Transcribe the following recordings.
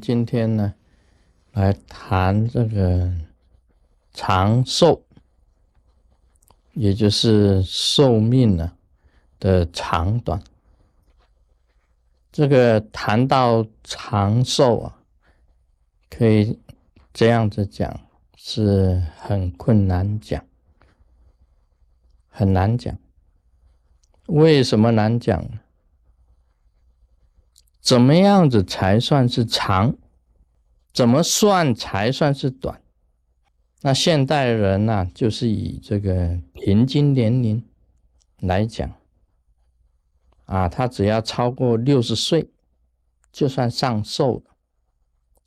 今天呢，来谈这个长寿，也就是寿命呢的长短。这个谈到长寿啊，可以这样子讲，是很困难讲，很难讲。为什么难讲呢？怎么样子才算是长？怎么算才算是短？那现代人呢，就是以这个平均年龄来讲，啊，他只要超过六十岁，就算上寿了；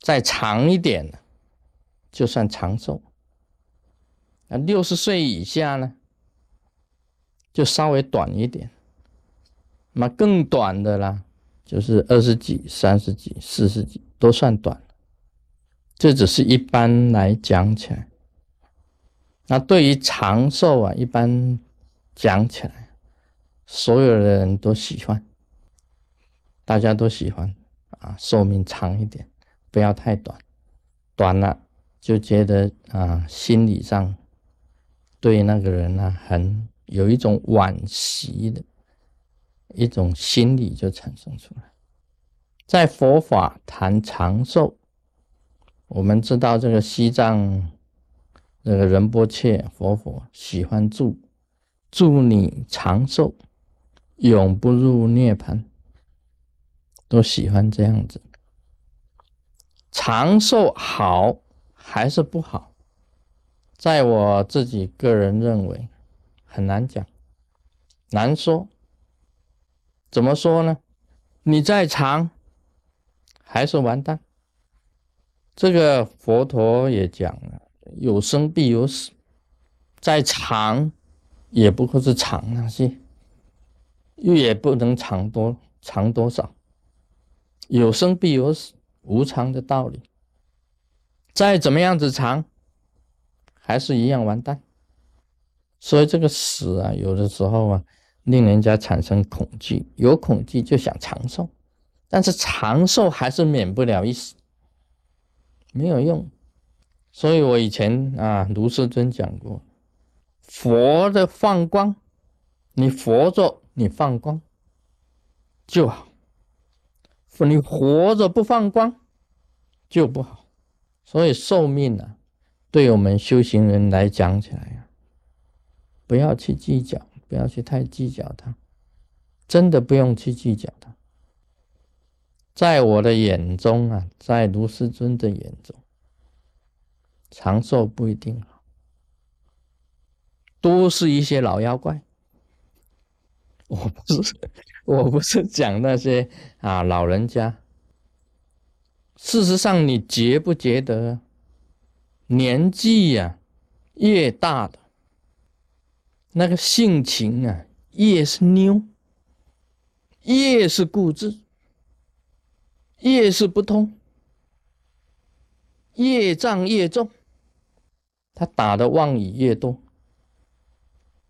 再长一点，就算长寿。那六十岁以下呢，就稍微短一点。那更短的啦。就是二十几、三十几、四十几都算短，这只是一般来讲起来。那对于长寿啊，一般讲起来，所有的人都喜欢，大家都喜欢啊，寿命长一点，不要太短，短了就觉得啊，心理上对那个人呢，很有一种惋惜的。一种心理就产生出来，在佛法谈长寿，我们知道这个西藏那个仁波切佛佛喜欢祝祝你长寿，永不入涅盘，都喜欢这样子。长寿好还是不好？在我自己个人认为，很难讲，难说。怎么说呢？你再长，还是完蛋。这个佛陀也讲了，有生必有死，再长也不过是长那些，又也不能长多长多少。有生必有死，无常的道理。再怎么样子长，还是一样完蛋。所以这个死啊，有的时候啊。令人家产生恐惧，有恐惧就想长寿，但是长寿还是免不了一死，没有用。所以我以前啊，卢世尊讲过，佛的放光，你活着你放光就好，你活着不放光就不好。所以寿命啊，对我们修行人来讲起来啊，不要去计较。不要去太计较它，真的不用去计较它。在我的眼中啊，在卢师尊的眼中，长寿不一定好，都是一些老妖怪。我不是，我不是讲那些啊老人家。事实上，你觉不觉得年纪呀越大的？那个性情啊，越是妞，越是固执，越是不通，业障越重，他打的妄语越多。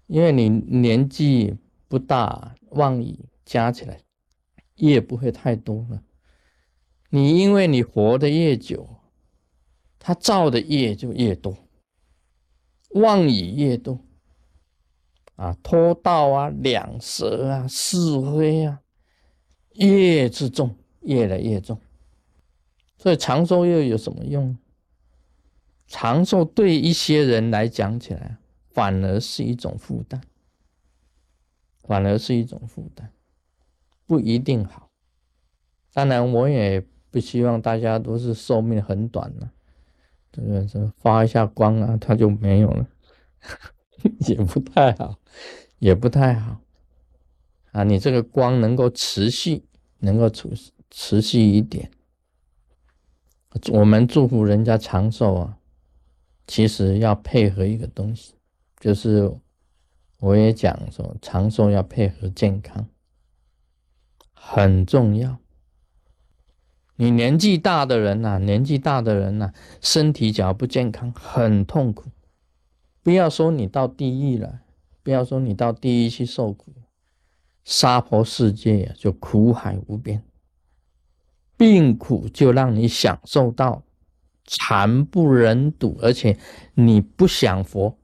因为你年纪不大，妄语加起来业不会太多了。你因为你活得越久，他造的业就越多，妄语越多。啊，拖到啊，两舌啊，是非啊，越之重，越来越重。所以长寿又有什么用？长寿对一些人来讲起来，反而是一种负担，反而是一种负担，不一定好。当然，我也不希望大家都是寿命很短呢，这个这发一下光啊，它就没有了。也不太好，也不太好啊！你这个光能够持续，能够持持续一点。我们祝福人家长寿啊，其实要配合一个东西，就是我也讲说，长寿要配合健康，很重要。你年纪大的人呐，年纪大的人呐，身体只要不健康，很痛苦。不要说你到地狱了，不要说你到地狱去受苦，娑婆世界呀就苦海无边。病苦就让你享受到惨不忍睹，而且你不想活。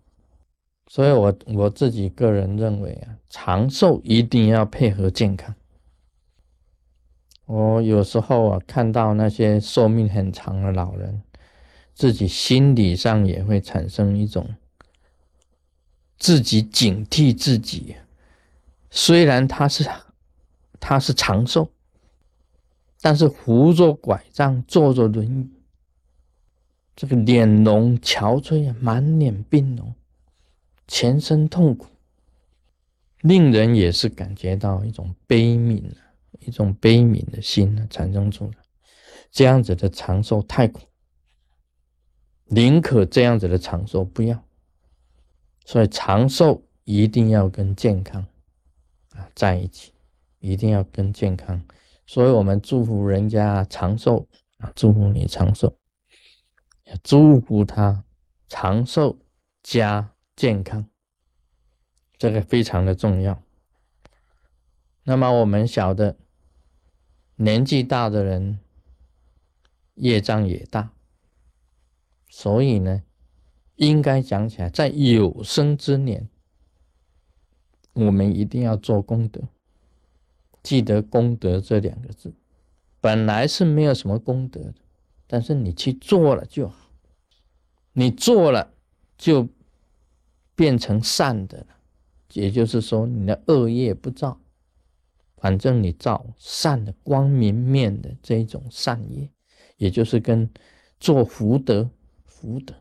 所以，我我自己个人认为啊，长寿一定要配合健康。我有时候啊，看到那些寿命很长的老人，自己心理上也会产生一种自己警惕自己。虽然他是他是长寿，但是扶着拐杖，坐着轮椅，这个脸容憔悴啊，满脸病容。全身痛苦，令人也是感觉到一种悲悯啊，一种悲悯的心呢产生出来。这样子的长寿太苦，宁可这样子的长寿不要。所以长寿一定要跟健康啊在一起，一定要跟健康。所以我们祝福人家长寿啊，祝福你长寿，祝福他长寿加。健康，这个非常的重要。那么我们晓得，年纪大的人业障也大，所以呢，应该讲起来，在有生之年，我们一定要做功德。记得“功德”这两个字，本来是没有什么功德的，但是你去做了就好，你做了就。变成善的了，也就是说，你的恶业不造，反正你造善的光明面的这一种善业，也就是跟做福德、福德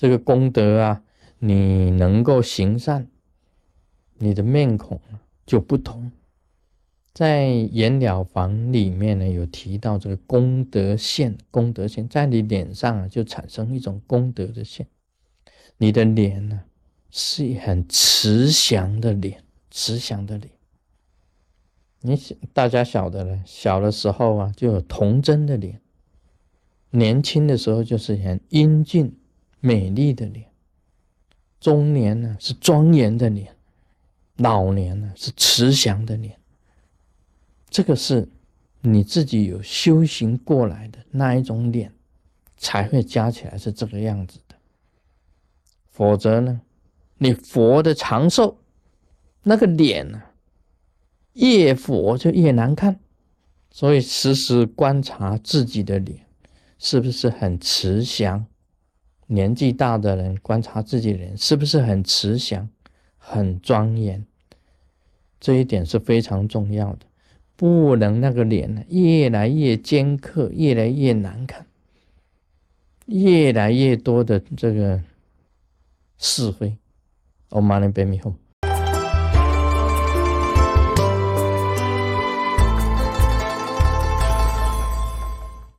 这个功德啊，你能够行善，你的面孔就不同。在颜了房里面呢，有提到这个功德线，功德线在你脸上啊，就产生一种功德的线。你的脸呢，是很慈祥的脸，慈祥的脸。你大家晓得了，小的时候啊，就有童真的脸；年轻的时候就是很英俊、美丽的脸；中年呢是庄严的脸；老年呢是慈祥的脸。这个是你自己有修行过来的那一种脸，才会加起来是这个样子的。否则呢，你佛的长寿，那个脸呢，越佛就越难看。所以时时观察自己的脸，是不是很慈祥？年纪大的人观察自己的脸，是不是很慈祥、很庄严？这一点是非常重要的，不能那个脸呢越来越尖刻，越来越难看，越来越多的这个。是非，我马上便秘后。